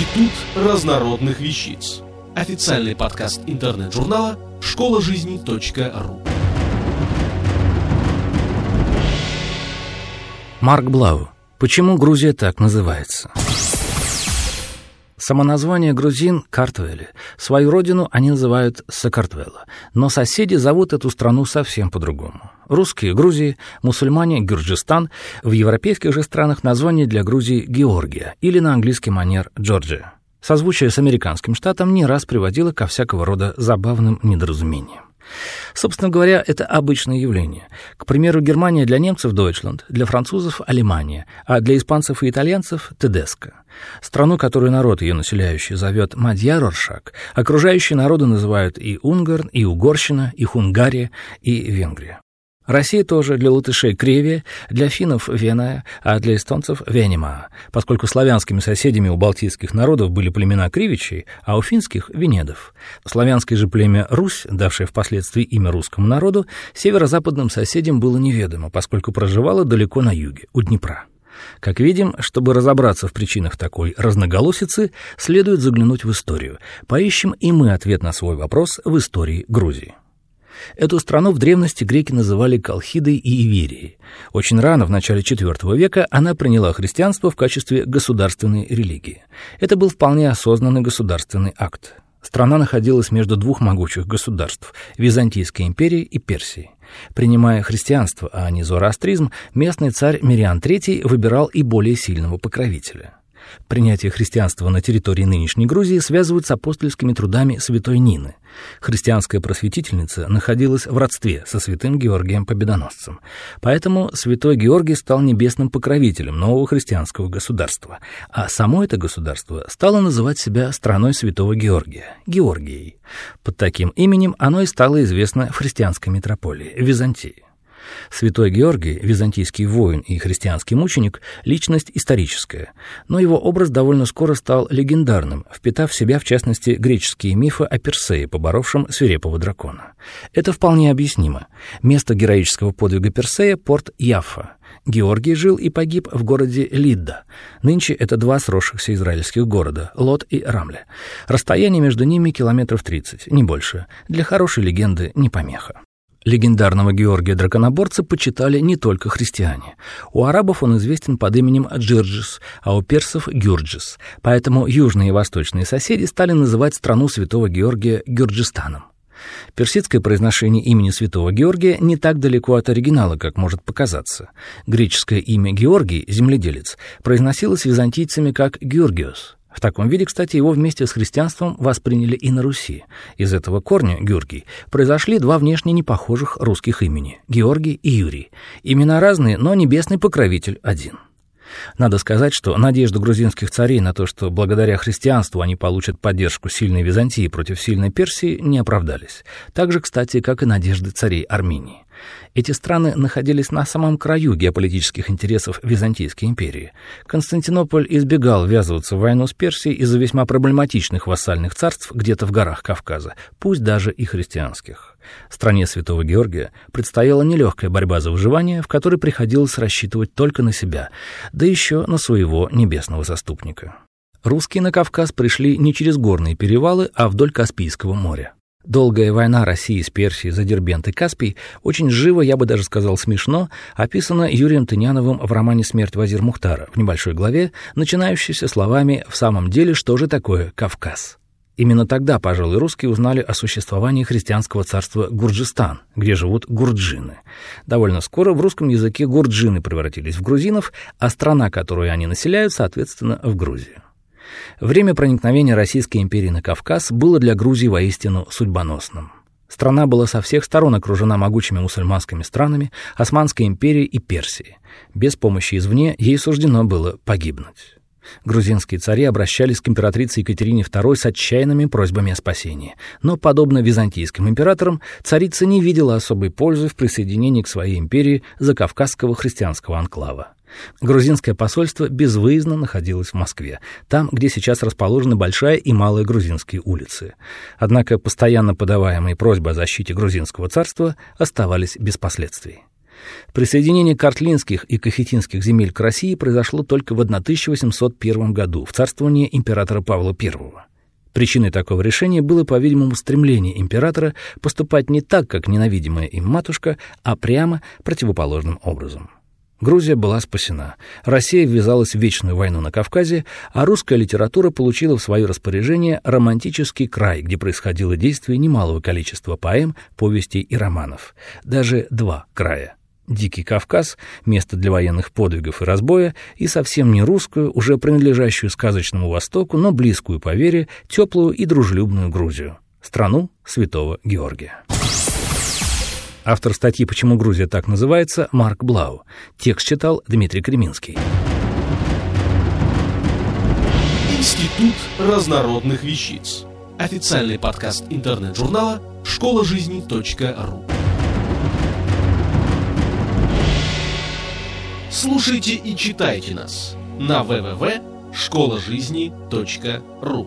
Институт разнородных вещиц. Официальный подкаст интернет-журнала школа жизни .ру. Марк Блау. Почему Грузия так называется? Само название грузин — Картвели. Свою родину они называют Сакартвела. Но соседи зовут эту страну совсем по-другому. Русские — Грузии, мусульмане — Гюрджистан. В европейских же странах название для Грузии — Георгия или на английский манер Джорджия. Созвучие с американским штатом не раз приводило ко всякого рода забавным недоразумениям. Собственно говоря, это обычное явление. К примеру, Германия для немцев – Deutschland, для французов – Алемания, а для испанцев и итальянцев – Тедеско. Страну, которую народ ее населяющий зовет Мадьяроршак, окружающие народы называют и Унгарн, и Угорщина, и Хунгария, и Венгрия. Россия тоже для латышей Кревия, для финнов Веная, а для эстонцев Венема, поскольку славянскими соседями у балтийских народов были племена Кривичей, а у финских — Венедов. Славянское же племя Русь, давшее впоследствии имя русскому народу, северо-западным соседям было неведомо, поскольку проживало далеко на юге, у Днепра. Как видим, чтобы разобраться в причинах такой разноголосицы, следует заглянуть в историю. Поищем и мы ответ на свой вопрос в истории Грузии. Эту страну в древности греки называли Колхидой и Иверией. Очень рано, в начале IV века, она приняла христианство в качестве государственной религии. Это был вполне осознанный государственный акт. Страна находилась между двух могучих государств – Византийской империи и Персии. Принимая христианство, а не зороастризм, местный царь Мириан III выбирал и более сильного покровителя – Принятие христианства на территории нынешней Грузии связывают с апостольскими трудами святой Нины. Христианская просветительница находилась в родстве со святым Георгием Победоносцем. Поэтому святой Георгий стал небесным покровителем нового христианского государства, а само это государство стало называть себя страной святого Георгия, Георгией. Под таким именем оно и стало известно в христианской метрополии, Византии. Святой Георгий, византийский воин и христианский мученик, личность историческая, но его образ довольно скоро стал легендарным, впитав в себя, в частности, греческие мифы о Персее, поборовшем свирепого дракона. Это вполне объяснимо. Место героического подвига Персея — порт Яффа. Георгий жил и погиб в городе Лидда. Нынче это два сросшихся израильских города — Лот и Рамле. Расстояние между ними километров 30, не больше. Для хорошей легенды не помеха. Легендарного Георгия Драконоборца почитали не только христиане. У арабов он известен под именем Джирджис, а у персов — Гюрджис. Поэтому южные и восточные соседи стали называть страну святого Георгия Гюрджистаном. Персидское произношение имени святого Георгия не так далеко от оригинала, как может показаться. Греческое имя Георгий, земледелец, произносилось византийцами как Георгиос — в таком виде, кстати, его вместе с христианством восприняли и на Руси. Из этого корня, Георгий, произошли два внешне непохожих русских имени – Георгий и Юрий. Имена разные, но небесный покровитель один. Надо сказать, что надежды грузинских царей на то, что благодаря христианству они получат поддержку сильной Византии против сильной Персии, не оправдались. Так же, кстати, как и надежды царей Армении. Эти страны находились на самом краю геополитических интересов Византийской империи. Константинополь избегал ввязываться в войну с Персией из-за весьма проблематичных вассальных царств где-то в горах Кавказа, пусть даже и христианских. Стране Святого Георгия предстояла нелегкая борьба за выживание, в которой приходилось рассчитывать только на себя, да еще на своего небесного заступника. Русские на Кавказ пришли не через горные перевалы, а вдоль Каспийского моря. Долгая война России с Персией за Дербент и Каспий очень живо, я бы даже сказал смешно, описана Юрием Тыняновым в романе «Смерть Вазир Мухтара» в небольшой главе, начинающейся словами «В самом деле, что же такое Кавказ?». Именно тогда, пожалуй, русские узнали о существовании христианского царства Гурджистан, где живут гурджины. Довольно скоро в русском языке гурджины превратились в грузинов, а страна, которую они населяют, соответственно, в Грузию. Время проникновения Российской империи на Кавказ было для Грузии воистину судьбоносным. Страна была со всех сторон окружена могучими мусульманскими странами, Османской империей и Персией. Без помощи извне ей суждено было погибнуть. Грузинские цари обращались к императрице Екатерине II с отчаянными просьбами о спасении. Но, подобно византийским императорам, царица не видела особой пользы в присоединении к своей империи закавказского христианского анклава. Грузинское посольство безвыездно находилось в Москве, там, где сейчас расположены Большая и Малая грузинские улицы. Однако постоянно подаваемые просьбы о защите грузинского царства оставались без последствий. Присоединение картлинских и кахетинских земель к России произошло только в 1801 году, в царствовании императора Павла I. Причиной такого решения было, по-видимому, стремление императора поступать не так, как ненавидимая им матушка, а прямо противоположным образом. Грузия была спасена. Россия ввязалась в вечную войну на Кавказе, а русская литература получила в свое распоряжение романтический край, где происходило действие немалого количества поэм, повестей и романов. Даже два края. Дикий Кавказ, место для военных подвигов и разбоя, и совсем не русскую, уже принадлежащую сказочному Востоку, но близкую по вере, теплую и дружелюбную Грузию, страну святого Георгия. Автор статьи «Почему Грузия так называется» Марк Блау. Текст читал Дмитрий Креминский. Институт разнородных вещиц. Официальный подкаст интернет-журнала школа жизни .ру. Слушайте и читайте нас на www.школажизни.ру.